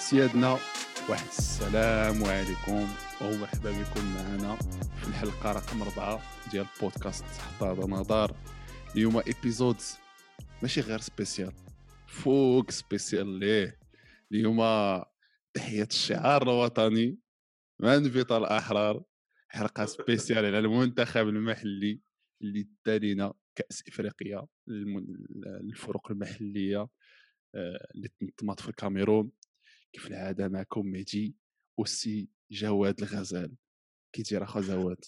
سيادنا واحد السلام عليكم ومرحبا بكم معنا في الحلقة رقم أربعة ديال بودكاست تحت نظر اليوم épisode ماشي غير spécial فوق spécial ليه؟ اليوم تحية الشعار الوطني منبت الأحرار حلقة spécial على المنتخب المحلي اللي دالينا كأس إفريقيا الفرق المحلية آه، اللي تنظمت في الكاميرون. كيف العادة معكم مهدي والسي جواد الغزال؟ كي داير أخا جواد.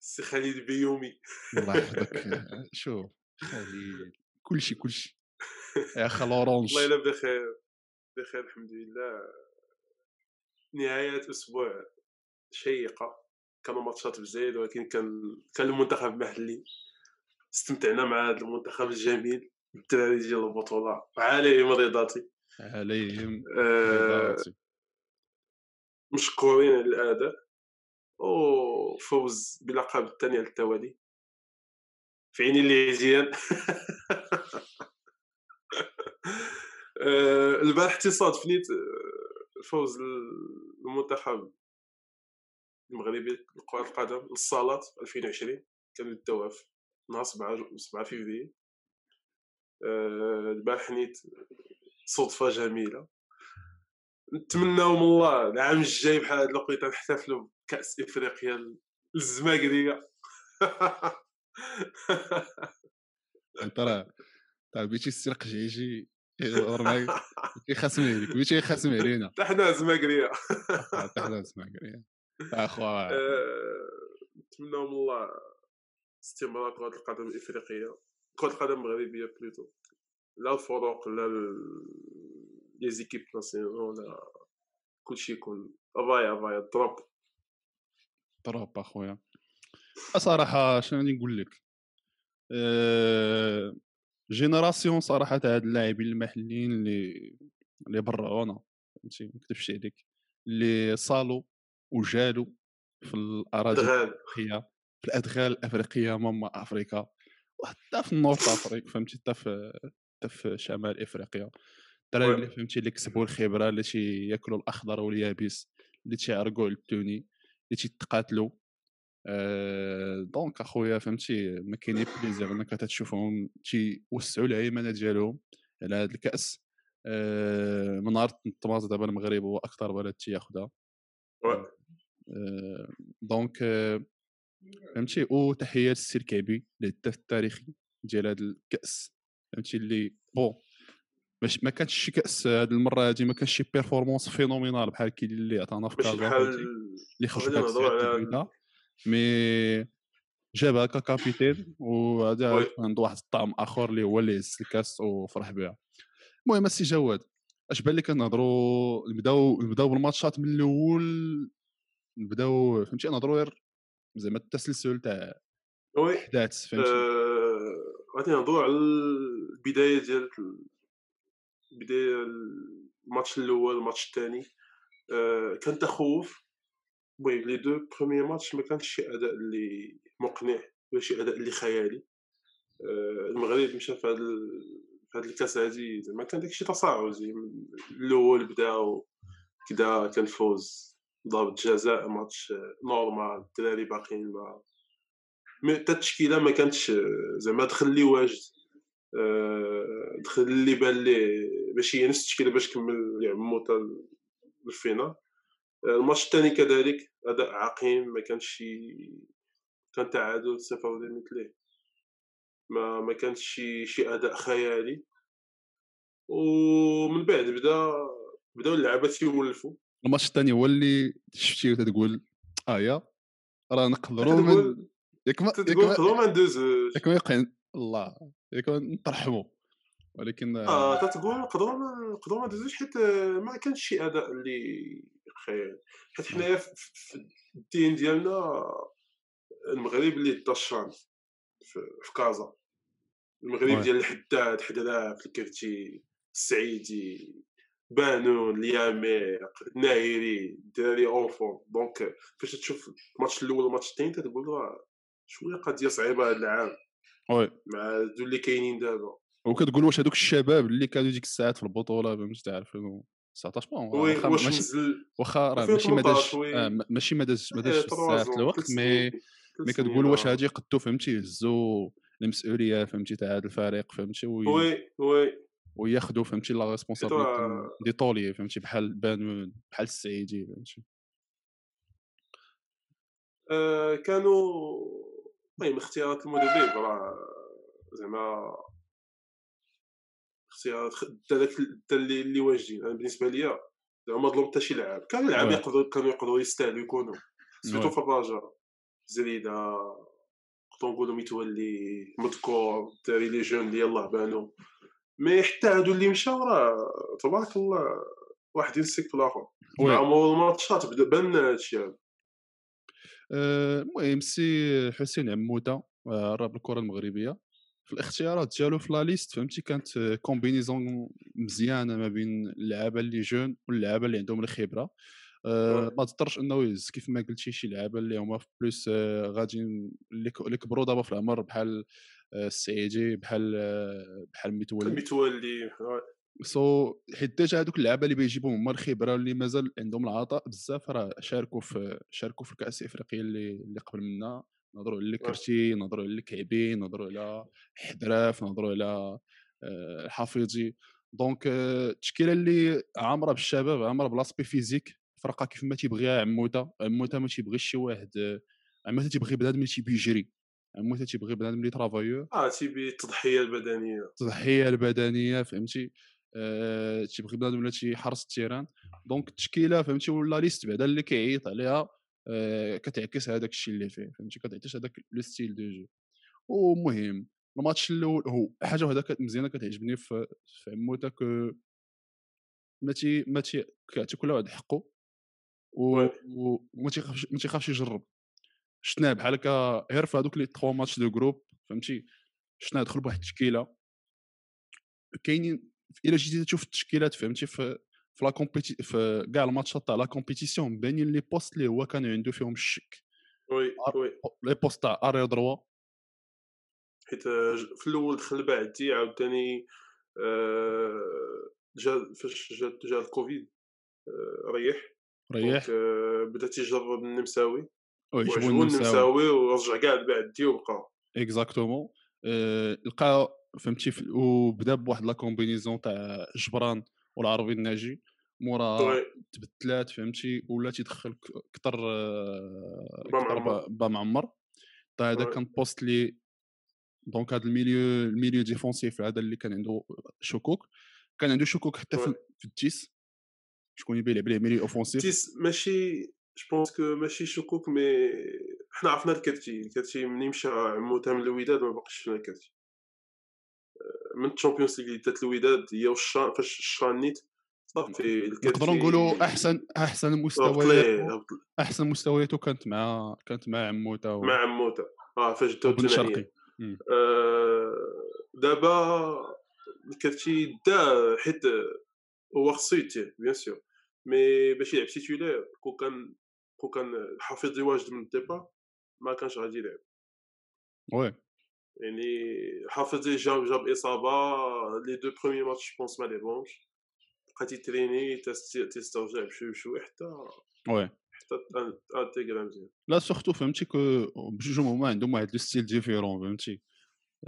السي خالد بيومي. الله يحفظك. شوف خالد كلشي كلشي. يا أخا l'orange والله إلا بخير. بخير الحمد لله. نهاية أسبوع شيقة. كانوا ماتشات بزايد ولكن كان كان المنتخب المحلي استمتعنا مع هذا المنتخب الجميل. الدراري ديال البطولة. عليهم رضاتي عليهم آه مشكورين على الاداء وفوز بلقب الثاني على التوالي في عيني اللي مزيان آه البارح تصادفنيت فوز المنتخب المغربي لكرة القدم للصالات 2020 كان يدوها في نهار 7 7 فيفري. البارح نيت صدفه جميله نتمناو من الله العام الجاي بحال هاد الوقيته نحتفلوا بكأس إفريقيا الزماكريه أنت راه بيتي السرق جيجي كيخاسم عليك بيتي يخاسم علينا. حتى حنا زماكريه حتى حنا زماكريه اخوا آه، نتمناو من الله استمرار كرة القدم الإفريقية كرة القدم المغربية بلوتو لا الفروق لا لي زيكيب ناسيونال لا كلشي يكون أفايا أفايا دروب دروب أخويا. صراحة شنو غادي نقول لك؟ أه... جينيراسيون صراحة هاد اللاعبين المحليين اللي اللي براونا فهمتي ما نكذبش عليك. اللي صالوا وجالوا في الأراضي الأفريقية في الأدغال الأفريقية Mama Africa وحتى في ال North Africa فهمتي حتى في في شمال إفريقيا. الدراري اللي فهمتي اللي كسبوا الخبرة اللي تيأكلوا الأخضر واليابس اللي تيعرقوا التوني اللي تيتقاتلوا. أه donc أخويا فهمتي ما كاين plaisir إنك تشوفهم تيوسعوا الهيمنه ديالهم على هذا الكأس. أه من نهار الطماط دابا المغرب هو أكثر بلد تيأخذها. أه donc أه فهمتي وتحية للسير كعبي الهداف التاريخي ديال هذا الكأس. فهمتي اللي bon باش ما كانش شي كأس هذه المرة هذه ما كانش شي performance phénoménale بحال كي اللي عطانا في كازا اللي خرج على... mais جابها ك capitaine وهذا عنده واحد الطعم آخر اللي هو اللي هز الكاس وفرح بها. المهم السي جواد. اش بان لك نهضروا نبداو نبداو بالماتشات من الأول نبداو فهمتي نهضروا غير زعما التسلسل تاع الاحداث فهمتي. أه... غادي نهضروا على البداية ديال بدايه الماتش الأول الماتش الثاني أه كان تخوف. المهم les deux premiers matchs ما كانش شي أداء اللي مقنع ولا شي أداء اللي خيالي. أه المغرب مشى في هذا في الكاس هذه زعما كان داكشي تصاعدي. الأول بدا كدا كان فوز ضربة جزاء match normal الدراري باقيين ما حتى التشكيلة ما كانتش زعما دخل لي واجد. آه، دخل اللي بان ليه ماشي هي نفس التشكيلة باش كمل يعمو حتى ال finale آه، الماتش الثاني كذلك أداء عقيم ما كانش شي كان تعادل صفر ولا مثليه ما ما كانش شي شي أداء خيالي. ومن بعد بدا بداو اللعابه تيولفوا الماتش الثاني هو اللي شفتي وتقول آه يا راه نقدروا من ياك ما تقول ما ياك ما الله ياك نترحموا ولكن آه تتقول نقدروا نقدروا ما ندوزوش حيت ما كانش شي أداء اللي خيال حيت حنايا في الذهن ديالنا المغرب اللي دا ال CHAN في كازا. المغرب ديال الحداد حداد الكرتي السعيدي بانون الياميق الناهري الدراري enfin donc فاش تشوف الماتش الأول والماتش الثاني تقول شوية قضية صعيبة هذا العام. oui مع ذو اللي كاينين دابا. وكتقول واش هذوك الشباب اللي كانوا ديك الساعات في البطولة فهمتي تعرف 19 بون واخا ماشي واخا راه ماشي ما داش 2013 وي. آه، ماشي ما داش ما داش د الوقت مي مي كتقول واش. هادي قدو فهمتي يهزوا المسؤولية فهمتي تاع هذا الفريق فهمتي وي... وي وي. وياخذوا فهمتي لا ريسبونسابيلتي دي طولي فهمتي بحال بانون بحال السعيدي فهمتي. آه، كانوا المهم اختيارات المدرب راه زعما اختيارات دا داك دا اللي اللي واجدين أنا بالنسبة ليا زعما ما ظلمت حتى شي لاعب كانوا لعاب. يقدروا كانوا يقدروا يستاهلوا يكونوا surtout. في الرجاء زريده نقدروا نقولوا متولي مذكور الدراري les jeunes اللي يلاه بانوا mais حتى هادو اللي مشاو راه تبارك الله واحد ينسك في الآخر. مع الماتشات بان هادشي هذا المهم سي حسين عموته آه، راب الكرة المغربية في الاختيارات ديالو في la liste فهمتي كانت combinaison مزيانة ما بين اللعابة les jeunes واللعابة اللي عندهم الخبرة آه،. ما تضطرش إنه يهز كيف ما قلتي شي لعابة اللي هما في plus آه، غاديين اللي كبروا دابا في العمر بحال السعيدي بحال بحال متولي متولي. سو حيت déjà هذوك اللعابة اللي بيجيبوهم هما الخبره اللي مازال عندهم العطاء بزاف راه شاركوا في شاركوا في الكأس الإفريقية اللي اللي قبل منا. نهضروا على كرتي نهضروا على كعبي نهضروا على حدراف نهضروا على آه، الحفيظي. donc آه، التشكيلة اللي عامرة بالشباب عامرة ب l'aspect physique فرقة كيف ما تيبغيها عموتة عموتة ما تيبغيش شي واحد آه، عموتة تيبغي بنادم اللي تيبي يجري عموتة تيبغي بنادم اللي travailleur آه تيبي التضحية البدنية. التضحية البدنية فهمتي؟ آه، تيبغي بنادم ولا تيحرس ال terrain. donc التشكيلة فهمتي و la liste بعدا اللي كيعيط عليها آه، كتعكس هذاك الشيء اللي فيه فهمتي كتعكس هذاك le style de jeu ومهم الماتش الأول هو حاجة وحدة مزيانة كتعجبني في في عموته que ما تي ما تي كيعطي كل واحد حقه وما تيخافش ما تيخافش يجرب. شفناه بحال هكا غير في هذوك les 3 matchs de groupe فهمتي شفنا دخل بواحد التشكيلة كاينين إلا جيتي تشوف التشكيلات فهمتي؟ في في la compéti- في كاع الماتشات تاع la compétition باينين les postes اللي هو كان عنده فيهم الشك. Oui. Oui. les postes تاع arrière droit. حيت آه، في الأول دخل بعدي عاوتاني آه، جا فاش جا جا الكوفيد آه، ريح. ريح. بدأ تيجرب النمساوي. وعجبو النمساوي. ورجع كاع بعدي وبقى exactement لقى فهمتي؟ وبدا بواحد la combinaison تاع جبران والعربي الناجي مورا تبدلات فهمتي؟ ولا تيدخل ك- كتر آه، با معمر. هذا. كان بوست لي دونك هذا الميليو الميليو ديفونسيف هذا اللي كان عنده شكوك. كان عنده شكوك حتى في. في التيس. شكون يبي يلعب ليه ميليو اوفونسيف تيس ماشي جو بونس كو ماشي شكوك مي حنا عرفنا الكرتي. الكرتي ملي مشى عموته من الوداد ما بقاش شفنا الكرتي. من ال Champions League اللي دات الوداد هي والشان فاش الشان نيت صافي نقدروا نقولوا احسن أحسن هبط مستويات هبط أحسن مستوياته كانت مع كانت مع عموته و- مع عموته آه فاش داو وبن الثمانية شرقي. مم. آه، دابا الكرتي دا حيت هو خصو يتيه bien sûr. mais باش يلعب titulaire كون كان كون كان حافظ واجد من ال départ ما كانش غادي يلعب. Oui. يعني حافظي جاب جاب إصابة les deux premiers matchs pense ما لعبهمش بقى تيتريني تيسترجع بشوي بشوي حتى oui حتى in- intégra مزيان. لا surtout فهمتي que بجوجهم هما عندهم واحد le style différent فهمتي؟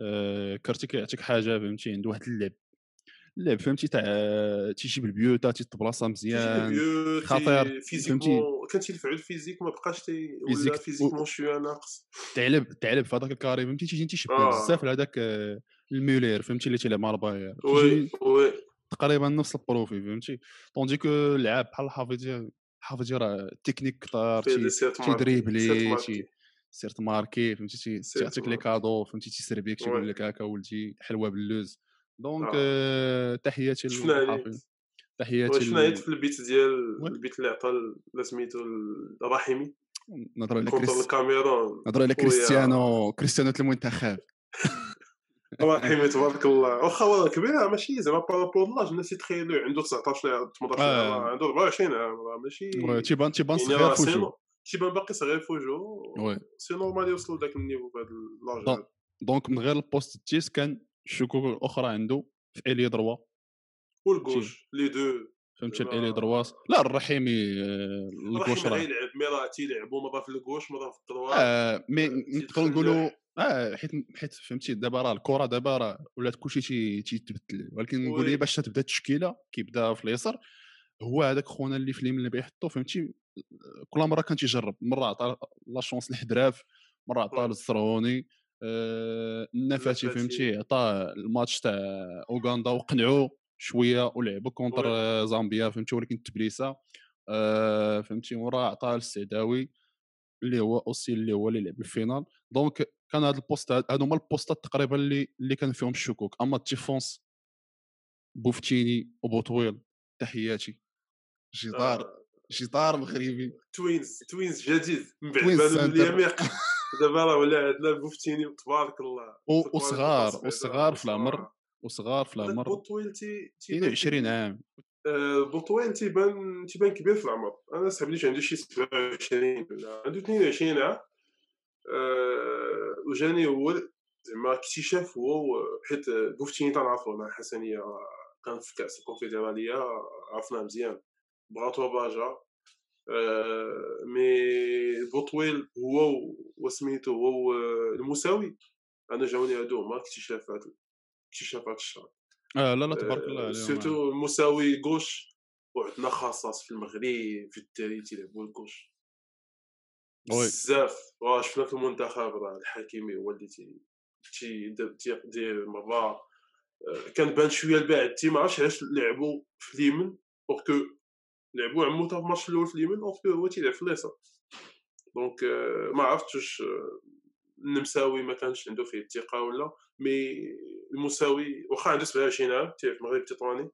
آه كارتي كيعطيك حاجة فهمتي؟ عنده واحد اللعب. اللعب فهمتي تاع تيجي بالبيوتا تيتبلاصا مزيان تيجي خطير، تي physiquement كان تيلفعو الفيزيك ما بقاش تي ولا فيزيك- فيزيكمون شوية ناقص. تعلب تعلب في هذاك الكاري فهمتي؟ تيجي تيشبه آه. بزاف لهذاك الميولير فهمتي؟ اللي تيلعب مع الباير وي وي. تقريبا نفس البروفي فهمتي؟ طوندي كو اللعاب بحال الحافظي الحافظي راه تكنيك كثر في تي- دي سيرت ماركي تيدريبلي سيرت ماركي. فهمتي؟ تيعطيك لي. كادو فهمتي؟ تيسربيك تيقول. لك هكا ولدي حلوة باللوز. دونك آه. آه، تحياتي للحافظ تحياتي شفنا نيت في البيت ديال. البيت اللي عطى سميتو الرحيمي؟ نهضروا على كريس الكاميرون نهضروا على كريستيانو كريستيانو المنتخب. رحيمي تبارك الله. واخا هو كبير ماشي زعما par rapport l'âge الناس يتخيلوا عنده 19 عام 18 عام آه. راه عنده 24 عام ماشي تيبان تيبان يعني صغير نو- تيبان باقي صغير في وجهه oui c'est normal يوصلوا لذاك ال niveau في هذا l'âge donc- هذا. donc من غير ال poste dix كان الشكوك الاخرى عنده في الي دروا والكوش لي دو. فهمتي الالي درواس لا الرحيمي الكوش راه. يلعب مي راه تيلعبوا مره في الكوش مره في الدرواس آه مي نقدروا نقولوا آه حيت حيت فهمتي دابا راه الكرة دابا راه ولات كلشي تيتبدل ولكن نقول لي باش تبدا التشكيلة كيبدا في اليسار هو هذاك خونا اللي في اليمين اللي بيحطو فهمتي؟ كل مرة كان تيجرب مرة عطى لا شونس لحدراف مرة عطى للزروني آه النفاتي فهمتي؟ عطى الماتش تاع أوغندا وقنعوا شوية ولعبوا كونتر زامبيا فهمتي؟ ولكن التبريسه آه فهمتي؟ وراه عطى للسعداوي اللي هو أوسي اللي هو اللي لعب الفينال. دونك كان هذا البوست هادو هما البوستات تقريبا اللي اللي كان فيهم الشكوك. أما التيفونس بوفتيني وبوطويل تحياتي. جدار آه. جدار مغربي. twins twins جديد من بعد بانون اليميق. دابا راه ولا عندنا بوفتيني تبارك الله. وصغار وصغار في العمر وصغار. في العمر. بوطويل تي 20 عام. آه، بوطويل تيبان تيبان كبير في العمر. أنا صاحبي عنده شي 27 ولا عنده 22 عام. أه وجاني هو زعما اكتشاف هو حيت بوفتيني تنعرفو مع حسنيه كان في كأس الكونفدرالية عرفناه مزيان. بغاتو باجا. أه mais بوطويل هو وسميتو هو المساوي أنا جاوني هادو هما اكتشافات اكتشافات الشهر آه لا لا تبارك الله عليهم surtout المساوي gauche وعندنا خصاص في المغرب في الدراري تيلعبوا ال gauche بزاف. راه شفنا في المنتخب راه الحكيمي هو اللي تي تيدير مرة كان بان شوية الباعد ما عرفتش علاش لعبوا في اليمن بوركو لعبوا عمو في الماتش الأول في اليمن بوركو هو تيلعب في اليسار دونك ما عرفتش واش النمساوي ما كانش عنده فيه الثقة ولا. مي المساوي واخا عنده 27 عام تيلعب في المغرب التطواني؟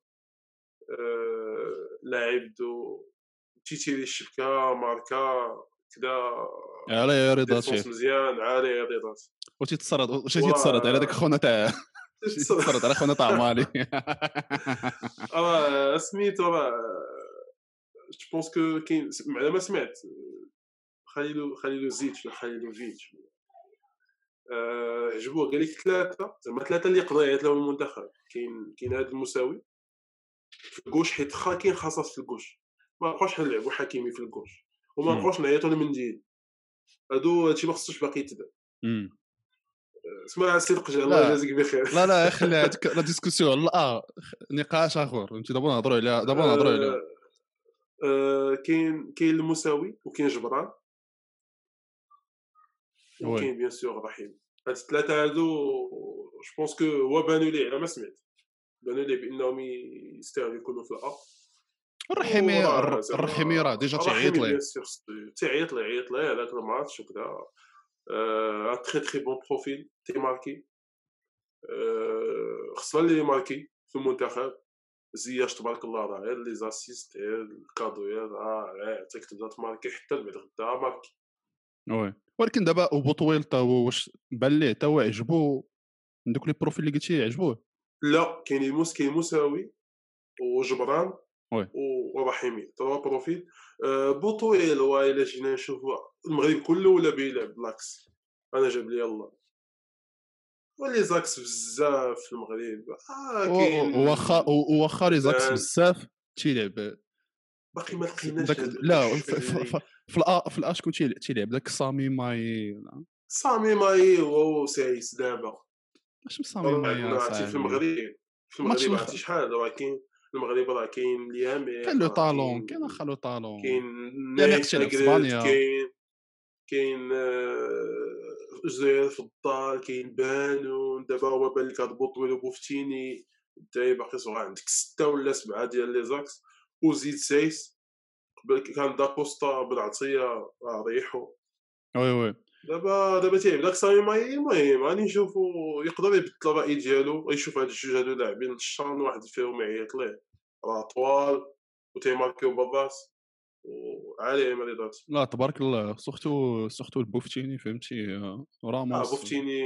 لاعب دو تيتيري الشبكة ماركا كذا على رضا مزيان يا رضا. وتيتصرد واش تيتصرد على داك خونا تاع تيتصرد على خونا تاع مالي؟ راه سميتو راه je pense que كاين على ما سمعت خليلو خليلو زيتش ولا خليلوفيتش عجبوه قال لك ثلاثة زعما ثلاثة اللي يعيط لهم المنتخب. كاين كاين هذا المساوي في ال gauche حيت خا كاين خصاص في ال gauche ما نبقاوش نلعبوا حكيمي في ال gauche وما نبقاوش نعيطوا لمنديل هادو هادشي ما خصوش باقي يتبع. اسمع السيد لقجع الله يجازيك بخير. لا لا خلي هذيك la discussion لا نقاش آخر. فهمتي؟ دابا نهضروا عليها دابا نهضروا عليها. كاين كاين المساوي وكاين جبران. وكاين bien sûr رحيم هاد الثلاثه هادو je pense que هو بانوا ليه على ما سمعت بانوا ليه بانهم يستاهلوا يكونوا في الأ الرحيمي الرحيمي راه déjà تيعيط ليه تيعيط ليه عيط ليه هذاك الماتش وكذا un très très bon profil تيماركي خصنا اللي ماركي في المنتخب زياش تبارك الله راه غير les assists غير الكادويات راه تبدا تماركي حتى لبعد غدا ماركي oui ولكن دابا وبوطويل تا هو واش بان ليه تا هو عجبو دوك les profils اللي قلتي عجبوه. لا كاين مساوي وجبران oui ورحيمي trois profils. أه بوطويل إلا جينا نشوفوا المغرب كله ولا بيلعب بالعكس أنا جاب لي الله و les axes بزاف في المغرب. آه كاين واخا واخا les axes بزاف تيلعب باقي ما لقيناش لا في الأ في الأ شكون تيلعب داك سامي ماي سامي ماي هو سايس دابا. اش سامي ماي في المغرب في المغرب عرفتي شحال راه كاين المغرب راه كاين ليامي كاين لو طالون كاين واخا لو طالون. كاين نايت كاين كاين جزير في الدار كاين بانون دابا هو بان لك هاد بوطويل بوفتيني انت باقي صغار عندك ستة ولا سبعة ديال لي زاكس وزيد سايس. كان داكوستا بالعطية ريحو وي وي دابا دابا تيلعب داك سامي ماي المهم غادي نشوفو يقدر يبدل الراي ديالو يشوف هاد الجوج هادو لاعبين الشان واحد فيهم يعيط ليه. راه طوال وتيماركيو بالراس وعالي مريضات لا تبارك الله سورتو سورتو البوفتيني فهمتي؟ راموس. آه بوفتيني.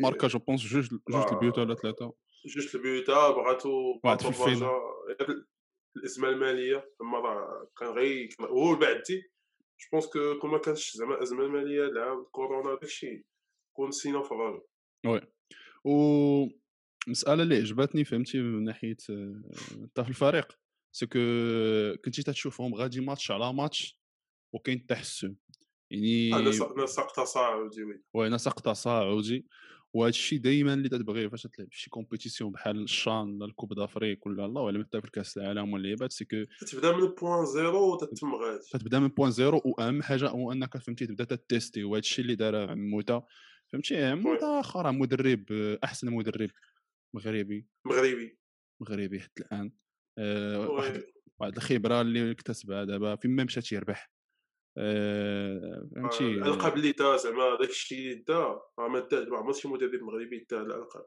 ماركا جو بونس جوج جوج البيوتا ولا ثلاثة. جوج البيوتا بغاتو واحد في الفين الإزمة المالية تما كان غير هو بعدتي جو بونس كو كون ما كانش زعما الازمه الماليه العام كورونا داكشي كون سينا فرج وي. و مسألة اللي عجبتني فهمتي من ناحية انت في الفريق سكو كنتي تشوفهم غادي ماتش على ماتش وكاين التحسن يعني نسق تصاعدي وي وي نسق تصاعدي وهذا الشيء دائما اللي تتبغيه فاش تلعب شي كومبيتيسيون بحال الشان ولا الكوب دافريك ولا الله اعلم حتى في الكاس العالم ولا اللعيبات سي كو تبدا من point zéro وتتم غادي. تبدا من point zéro وأهم حاجة هو أنك فهمتي تبدا تتيستي وهذا الشيء اللي دار عموتة فهمتي؟ عموتة آخر مدرب أحسن مدرب مغربي. مغربي. مغربي حتى الآن. أه واحد واحد الخبرة اللي اكتسبها دابا فين ما مشى تيربح فهمتي؟ الالقاب اللي دا زعما داك الشيء اللي دا ما دا ما عمر شي مدرب مغربي دا الألقاب.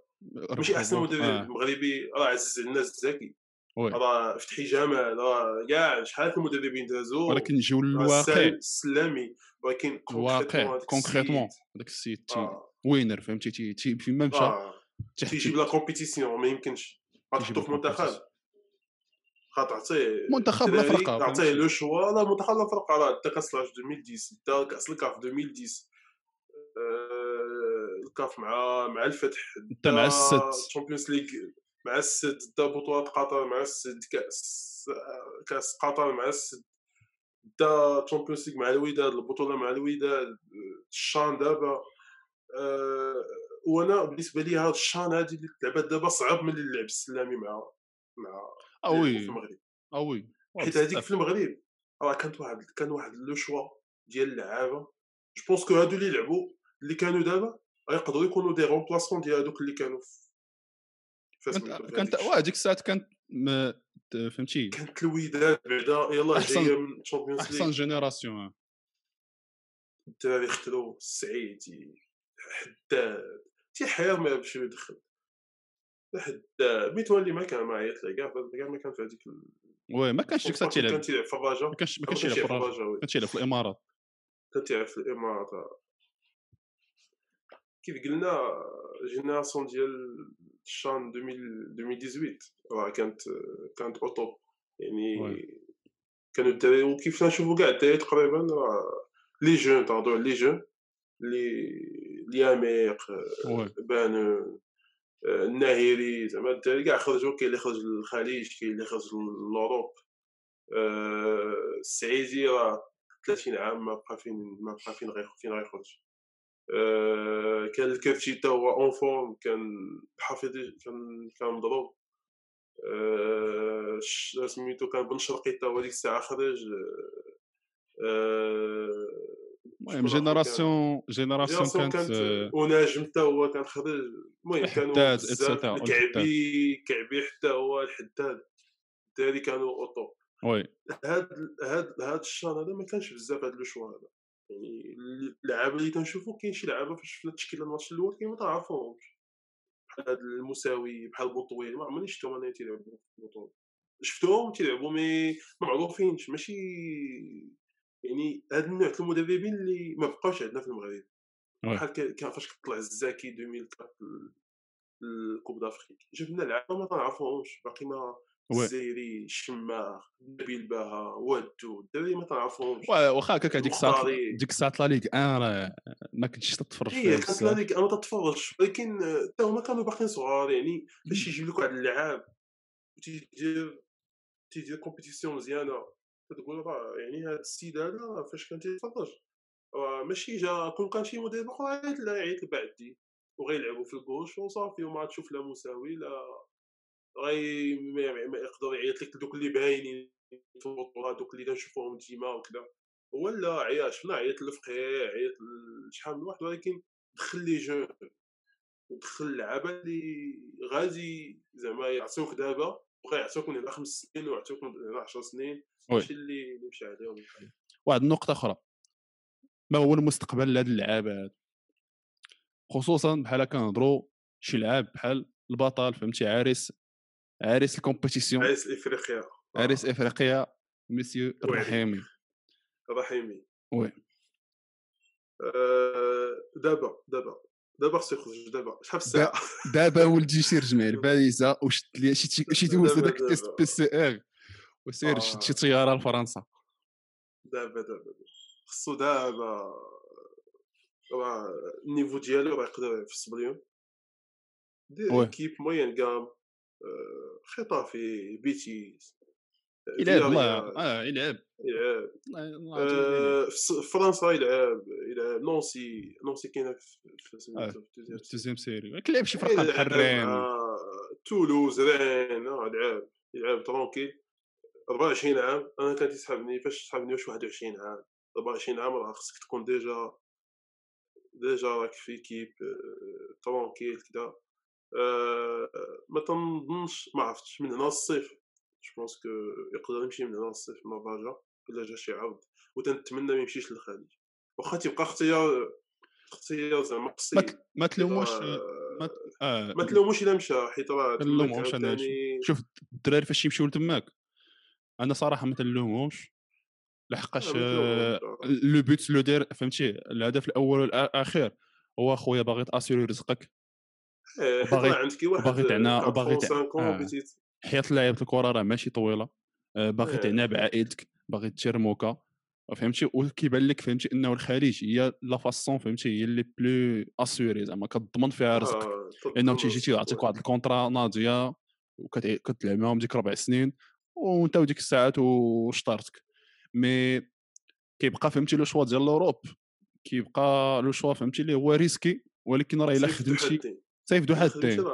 ماشي أحسن مدرب آه. مغربي راه على الناس الزكي راه فتحي جمال راه كاع شحال المدربين دازوا ولكن نجيو للواقع. السلامي ولكن الواقع concrètement داك السيد. آه. winner فهمتي؟ تي فين ما مشى تيجيب la compétition ما يمكنش. غتحطو في منتخب. تعطيه منتخب لا فرقه تعطيه le choix. لا منتخب لا فرقه راه دا كاس لاج 2010 دا كاس الكاف 2010 الكاف مع مع الفتح دا مع السد Champions League مع السد دا بطولات قطر مع السد كاس كاس قطر مع السد دا Champions League مع الوداد البطولة مع الوداد الشان دابا. وأنا بالنسبة لي هذا الشان هذه اللي لعبات دابا صعب من اللي لعب السلامي مع مع آه oui. في المغرب آه oui. حيت هذيك في المغرب راه كانت واحد كان واحد le choix ديال اللعابة. je pense que هادو اللي لعبوا اللي كانوا دابا يقدروا يكونوا des remplaçants ديال هادوك اللي كانوا في كانت واه ديك الساعات كانت فهمتي؟ كانت الوداد بعدا يلاه جاية من Champions أحسن génération الدراري اختلوا السعيدي حداد تيحير ما باش يدخل. واحد ميتولي ما كان معايا كاع كاع ما كان في هذيك oui ما كانش ديك الساعة تيلعب كان تيلعب في الرجاء ما كانش ما كانش في الرجاء كان تيلعب في الإمارات. كان تيلعب في الإمارات كيف قلنا génération ديال الشان 2018 راه كانت كانت au top يعني كانوا الدراري وكيف نشوفوا كاع الدراري تقريبا راه les jeunes تهضروا على les jeunes لي لياميق بانو. الناهيري زعما الدراري كاع خرجوا كاين اللي خرج للخليج كاين اللي خرج l'Europe السعيدي راه 30 عام ما بقى فين ما بقى فين غير فين غيخرج. كان الكرتشي حتى هو en forme كان حافظ كان كان مضروب. سميتو كان بن شرقي حتى هو ديك الساعة خرج. المهم génération génération كانت وناجم حتى هو كان خرج المهم كانوا كعبي كعبي حتى هو الحداد. الدراري كانوا au top oui. هاد هاد هاد الشان هذا ما كانش بزاف هاد le choix هذا. يعني اللعابه اللي كنشوفو كاين شي لعابه فاش شفنا التشكيله الماتش الأول كاين ما تعرفهمش. بحال هاد المساوي بحال بوطويل ما عمرني شفتهم أنا تيلعبوا في البطولة. شفتهم تيلعبوا mais ما معروفينش ماشي يعني هاد النوع المدربين اللي ما بقاوش عندنا في المغرب. بحال كان فاش طلع الزاكي 2004 ال coupe d'Afrique. جبنا لعابه ما تعرفوهمش باقي ما الزيري الشماغ نبيل باها ودو الدراري ما تعرفوهمش واخا هكاك ديك الساعة ديك الساعة la Ligue 1 راه ما كنتش تتفرج فيها هي كانت لا ليغ أنا تتفرج ولكن حتى هما كانوا باقيين صغار يعني باش يجيب لك واحد اللعاب تيدير تيدير compétition مزيانة. كتقول راه يعني هذا السيد هذا فاش كان تيتفرج راه ماشي جا كون كان شي مدرب اخر عيط لا يعيط لبعدي. وغيلعبوا في الكوش وصافي وما تشوف لا مساوي لا غي ما يقدر يعيط لك دوك اللي باينين في البطوله دوك اللي نشوفوهم ديما وكذا ولا عيط شفنا عيط للفقيه عيط لشحال من واحد ولكن دخل لي جون. ودخل اللعابه اللي غادي زعما يعطيوك دابا. من هنا خمس سنين ويعطيوك من هنا 10 سنين هادشي اللي اللي مشى عليهم واحد النقطه أخرى. ما هو المستقبل لهاد اللعابة؟ خصوصا بحال كنهضروا شي لعاب بحال البطل فهمتي؟ عريس عريس ال compétition. عريس إفريقيا. عريس إفريقيا مسيو الرحيمي. الرحيمي. oui. أه دابا دابا. دابا خصو يخرج دابا شحال في الساعة دابا ولدي شي رجع الباليزه وشد لي شي شي دوز هذاك ال test PCR وسير آه. شد شي طياره لفرنسا دابا دابا خصو دابا راه النيفو ديالو راه يقدر يفصل اليوم دير كيب موين كام خطافي بيتيس يلعب الله آه يلعب يلعب في فرنسا يلعب يلعب نونسي نونسي كاينة في التوزيام سيري ما كيلعبش في فرقه بحال رين تولوز رين لعب يلعب tranquille 24 عام أنا كان تيسحبني فاش تسحبني؟ واش 21 عام؟ 24 عام راه خصك تكون déjà déjà راك في équipe tranquille كدا. أه ما تنظنش ما عرفتش من هنا الصيف je pense que يقدر يمشي من هنا الصيف نافاجا إلا جا شي عرض. وتنتمنى ما يمشيش للخارج. واخا تيبقى اختيار اختيار زعما قصير ما تلوموش ما آه. ما تلوموش إلا مشى حيت راه تلوموش شوف الدراري فاش يمشيو لتماك. أنا صراحة ما تلومهمش. لحقاش آه، le but le dire فهمتي؟ الهدف الأول والاخير هو خويا باغي t'assurer رزقك إيه، باغي عندك واحد باغي تعنا وباغي آه. حياة لعيبة الكرة راه ماشي طويلة. باغي إيه. تعنا بعائلتك باغي دير موكا. فهمتي وكيبان لك فهمتي انه الخارج هي la façon فهمتي هي اللي plus assurée زعما كتضمن فيها رزقك. آه لأنه تيجي تيعطيك واحد ال contrat ناضية وكتلعب معاهم ديك ربع سنين وأنت وديك الساعات وشطارتك. mais كيبقى فهمتي le choix ديال l'Europe كيبقى le choix فهمتي اللي هو risqué ولكن راه إلا خدمتي صيف دو حدين.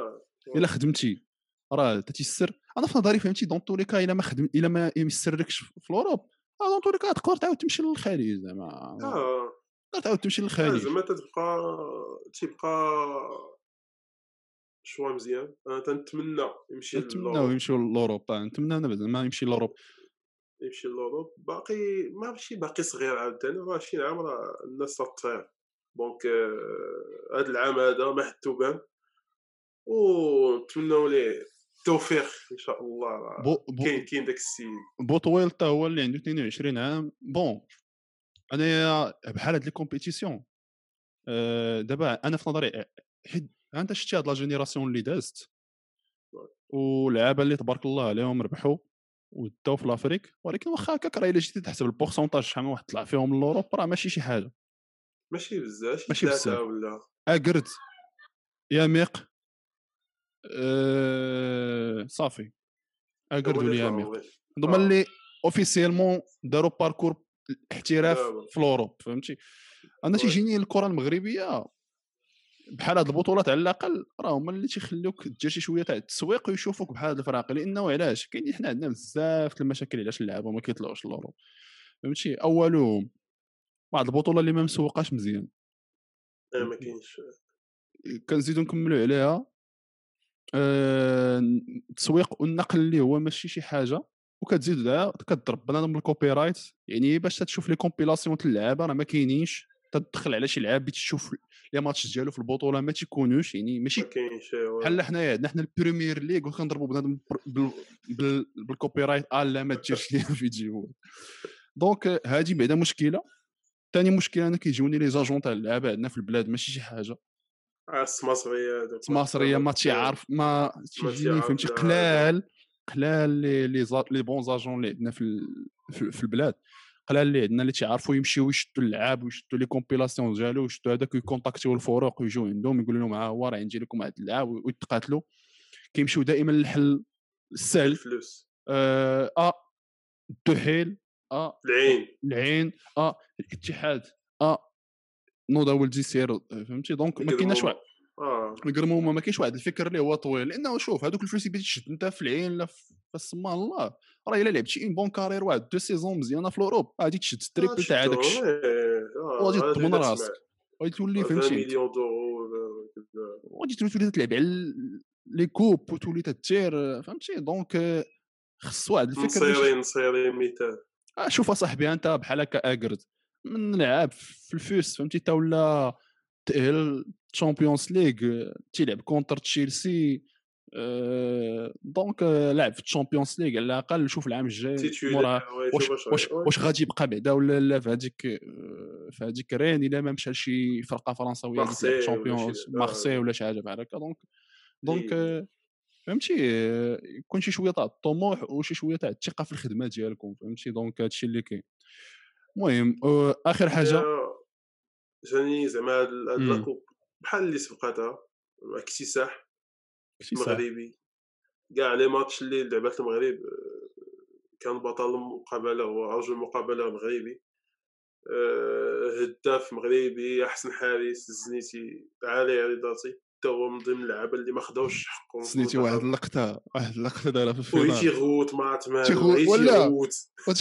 إلا خدمتي راه تيسر. أنا في نظري فهمتي dans tous les cas إلا ما خدم إلا ما يسركش في ال Europe. les cas تقدر تعاود تمشي للخارج زعما. آه. تمشي للخارج. زعما تبقى تيبقى choix مزيان. أنا تنتمنى يمشي نتمنى يمشي l'Europe نتمنى أنا ما يمشي l'Europe يمشي l'Europe باقي ماشي باقي صغير عاوتاني. راه 20 عام راه الناس تطير. donc هذا العام هذا ما حد تبان ونتمنوا ليه التوفيق إن شاء الله. بو بو كاين كاين داك السيد. بوطويل حتى هو اللي عنده 22 عام. bon أنا بحال هاد les compétitions أه دابا أنا في نظري حيت أنت شتي هاد la génération اللي دازت واللعابه اللي تبارك الله عليهم ربحوا وداو في l'Afrique ولكن واخا هكاك راه إلا جيتي تحسب ال pourcentage شحال من واحد طلع فيهم l'Europe راه ماشي شي حاجة. ماشي بزاف ماشي بزاف. ولا. اكرد ياميق أه... صافي. اكرد ولا ياميق هذوما اللي officiellement داروا parcours احتراف في l'Europe فهمتي؟ أنا تيجيني الكره المغربية بحال هاد البطولات على الأقل راه هما اللي تيخليوك دير شي شوية تاع التسويق ويشوفوك بحال هاد الفرق لأنه علاش؟ كاين حنا عندنا بزاف المشاكل علاش اللعابه ما كيطلعوش l'Europe فهمتي؟ أولهم واحد البطولة اللي ما مسوقاش مزيان. آه ما كاينش. كنزيدو نكملوا عليها. التسويق والنقل اللي هو ماشي شي حاجة وكتزيد كضرب بنادم ال copyright يعني باش تشوف les compilations تاع اللعابة راه ما كاينينش. تدخل على شي لعاب تشوف les matchs ديالو في البطولة ما تيكونوش يعني ماشي بحال حنايا عندنا حنا البريمير ليغ وكنضربوا بنادم بال copyright آه لا ما ديرش les vidéos donc هذه بعدا مشكلة. ثاني مشكلة أنا كيجوني les agents تاع اللعابة عندنا في البلاد ماشي شي حاجة. السماصريه السماصريه ما تيعرف ما تيجيني فهمتي قلال قلال les les bons agents اللي عندنا في في البلاد قلال اللي عندنا اللي تيعرفوا يمشيو يشدوا اللعاب ويشدوا les compilations ديالو ويشدوا هذاك ويكونتاكتيو الفروق ويجوا عندهم يقولوا لهم ها هو راه عندي لكم واحد اللعاب ويتقاتلوا. كيمشيو دائما للحل السهل. الفلوس. آه, آه الدحيل آه العين. العين آه الاتحاد آه نوضه ولدي سير فهمتي؟ donc ما كايناش واحد القرمومه ما كاينش واحد الفكر اللي هو طويل. لأنه شوف هذوك الفلوس اللي تشد انت في العين لا السما الله. راه إلا لعبتي une bonne carrière واحد deux saisons مزيانة في l'Europe. غادي تشد triple تاع هذاك الشيء. وغادي تضمن راسك. غادي تولي فهمتي؟ مليون دورو وغادي تولي تلعب على les coupes وتولي تدير فهمتي؟ donc خص واحد الفكر نصيري نصيري مثال آه شوف اصاحبي أنت بحال هكا اكرد من لعاب في الفوس فهمتي؟ تا ولا تأهل تشامبيونز ليغ تيلعب contre تشيلسي أه donc لعب في الشامبيونز ليغ على الأقل شوف العام الجاي واش واش واش غادي يبقى بعدا ولا لا؟ في هذيك في هذيك رين إلا ما مشى لشي فرقة فرنساوية الشامبيونز مارسي ولا شي حاجة بحال هكا donc donc فهمتي؟ يكون شي شوية تاع الطموح وشي شوية تاع الثقة في الخدمة ديالكم فهمتي؟ دونك هادشي اللي كاين. المهم آخر حاجة؟ جاني زعما هاد la coupe بحال اللي سبقاتها اكتساح مغربي. كاع les matchs اللي لعبات المغرب كان بطل المقابله هو رجل المقابله مغربي. آه، هداف مغربي أحسن حارس الزنيتي عالي رضاتي حتى هو من ضمن اللعابة اللي ما خداوش حقهم زنيتي واحد اللقطة واحد اللقطة دارها في ال finale تيغوت ما تيغوت ولا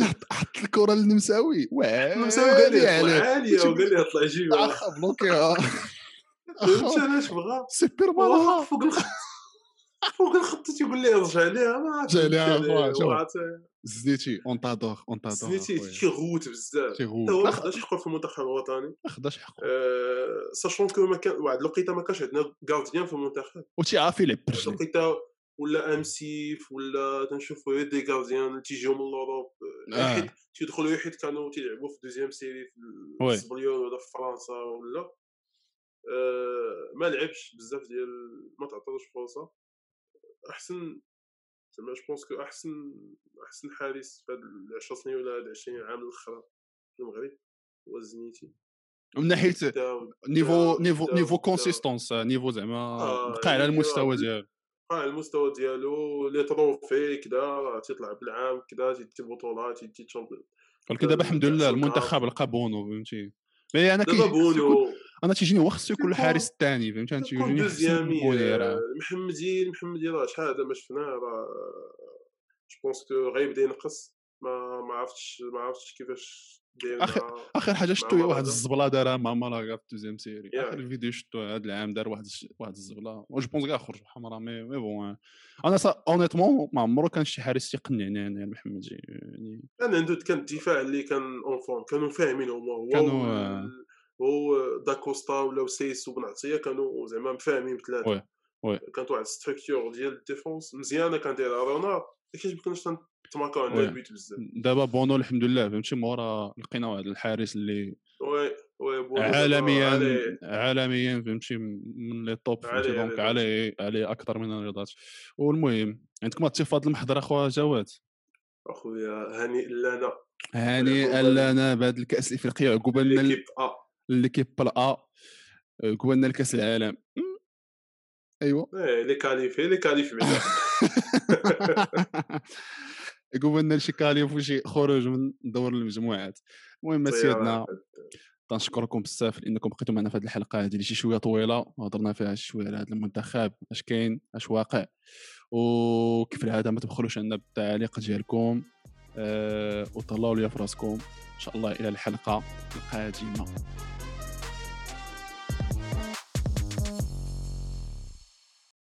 حط حط الكرة للنمساوي. النمساوي قال لي عاليه وقال لي طلع جيبها بلوكيها فهمت؟ علاش بغا؟ من فوق الخط. فوق الخط تيقول لي رجع ليها ما رجع ليها زنيتي on t'adore on t'adore زنيتي تيغوت بزاف. تيغوت هو ما خداش حقه في المنتخب الوطني ما خداش حقه sachant que ما كان واحد الوقيتة ما كانش عندنا gardien في المنتخب وتيعرف يلعب برجليه الوقيتة ولا امسيف ولا تنشوفوا des gardiens تيجيو من لوروب حيت تيدخلوا حيت كانوا تيلعبوا في deuxième série في السبليون ولا في فرنسا ولا. ما لعبش بزاف ديال ما تعطيوش فرصة. أحسن زعما je pense que أحسن أحسن حارس في هاد 10 سنين ولا هاد 20 عام الأخرى في المغرب هو الزنيتي من ناحية niveau niveau niveau consistance niveau زعما بقى على المستوى ديالو. بقى على المستوى ديالو les trophées كدا تيطلع بالعام كدا تيدي بطولات تيدي champion ولكن دابا الحمد لله المنتخب لقى بونو فهمتي. mais أنا دابا بونو. أنا تيجيني هو خصو يكون الحارس الثاني فهمتي تيجيني deuxième المحمدي المحمدي راه. شحال هذا ما شفناه راه je pense que غيبدا ينقص. ما ما عرفتش ما عرفتش كيفاش آخر آخر حاجة شفتو هي واحد الزبلة دارها مع مالاغا في ال deuxième série. آخر فيديو شفتو هذا العام دار واحد واحد الزبلة. je pense كاع خرج حمراء mais mais bon أنا ça honnêtement ما عمرو كان شي حارس تيقنعني أنا محمد يعني. أنا عنده كان الدفاع اللي كان en forme كانوا فاهمين هما هو كانوا هو داكوستا ولا سايس وبن عطية كانوا زعما مفاهمين بثلاثة. oui كانت واحد structure ديال ال défense مزيانه كان دايرها كيفاش ما كناش تماركاو عندنا البيت بزاف. دابا بونو الحمد لله فهمتي؟ مورا لقينا واحد الحارس اللي oui oui عالميا عالميا فهمتي؟ من les top فهمتي؟ donc عليه عليه أكثر من الرياضات. والمهم عندكم اتفاض المحضر أخويا جواد؟ أخويا هاني لنا هاني لنا بهذا الكأس الافريقيه عقوبه لنا ليكيب ا عقوبه لنا الكاس العالم. ايوا إيه لي كاليفي لي كاليفي يقول لنا شي كاليف وشي خروج من دور المجموعات. المهم سيدنا تنشكركم بزاف لأنكم بقيتوا معنا في هذه الحلقة. هذه اللي شي شوية طويلة وهضرنا فيها شي شوية على هذا المنتخب أش كاين أش واقع. وكيف العادة ما تبخلوش عنا بالتعليق ديالكم. أه وطلعوا لي في راسكم. إن شاء الله إلى الحلقة القادمة.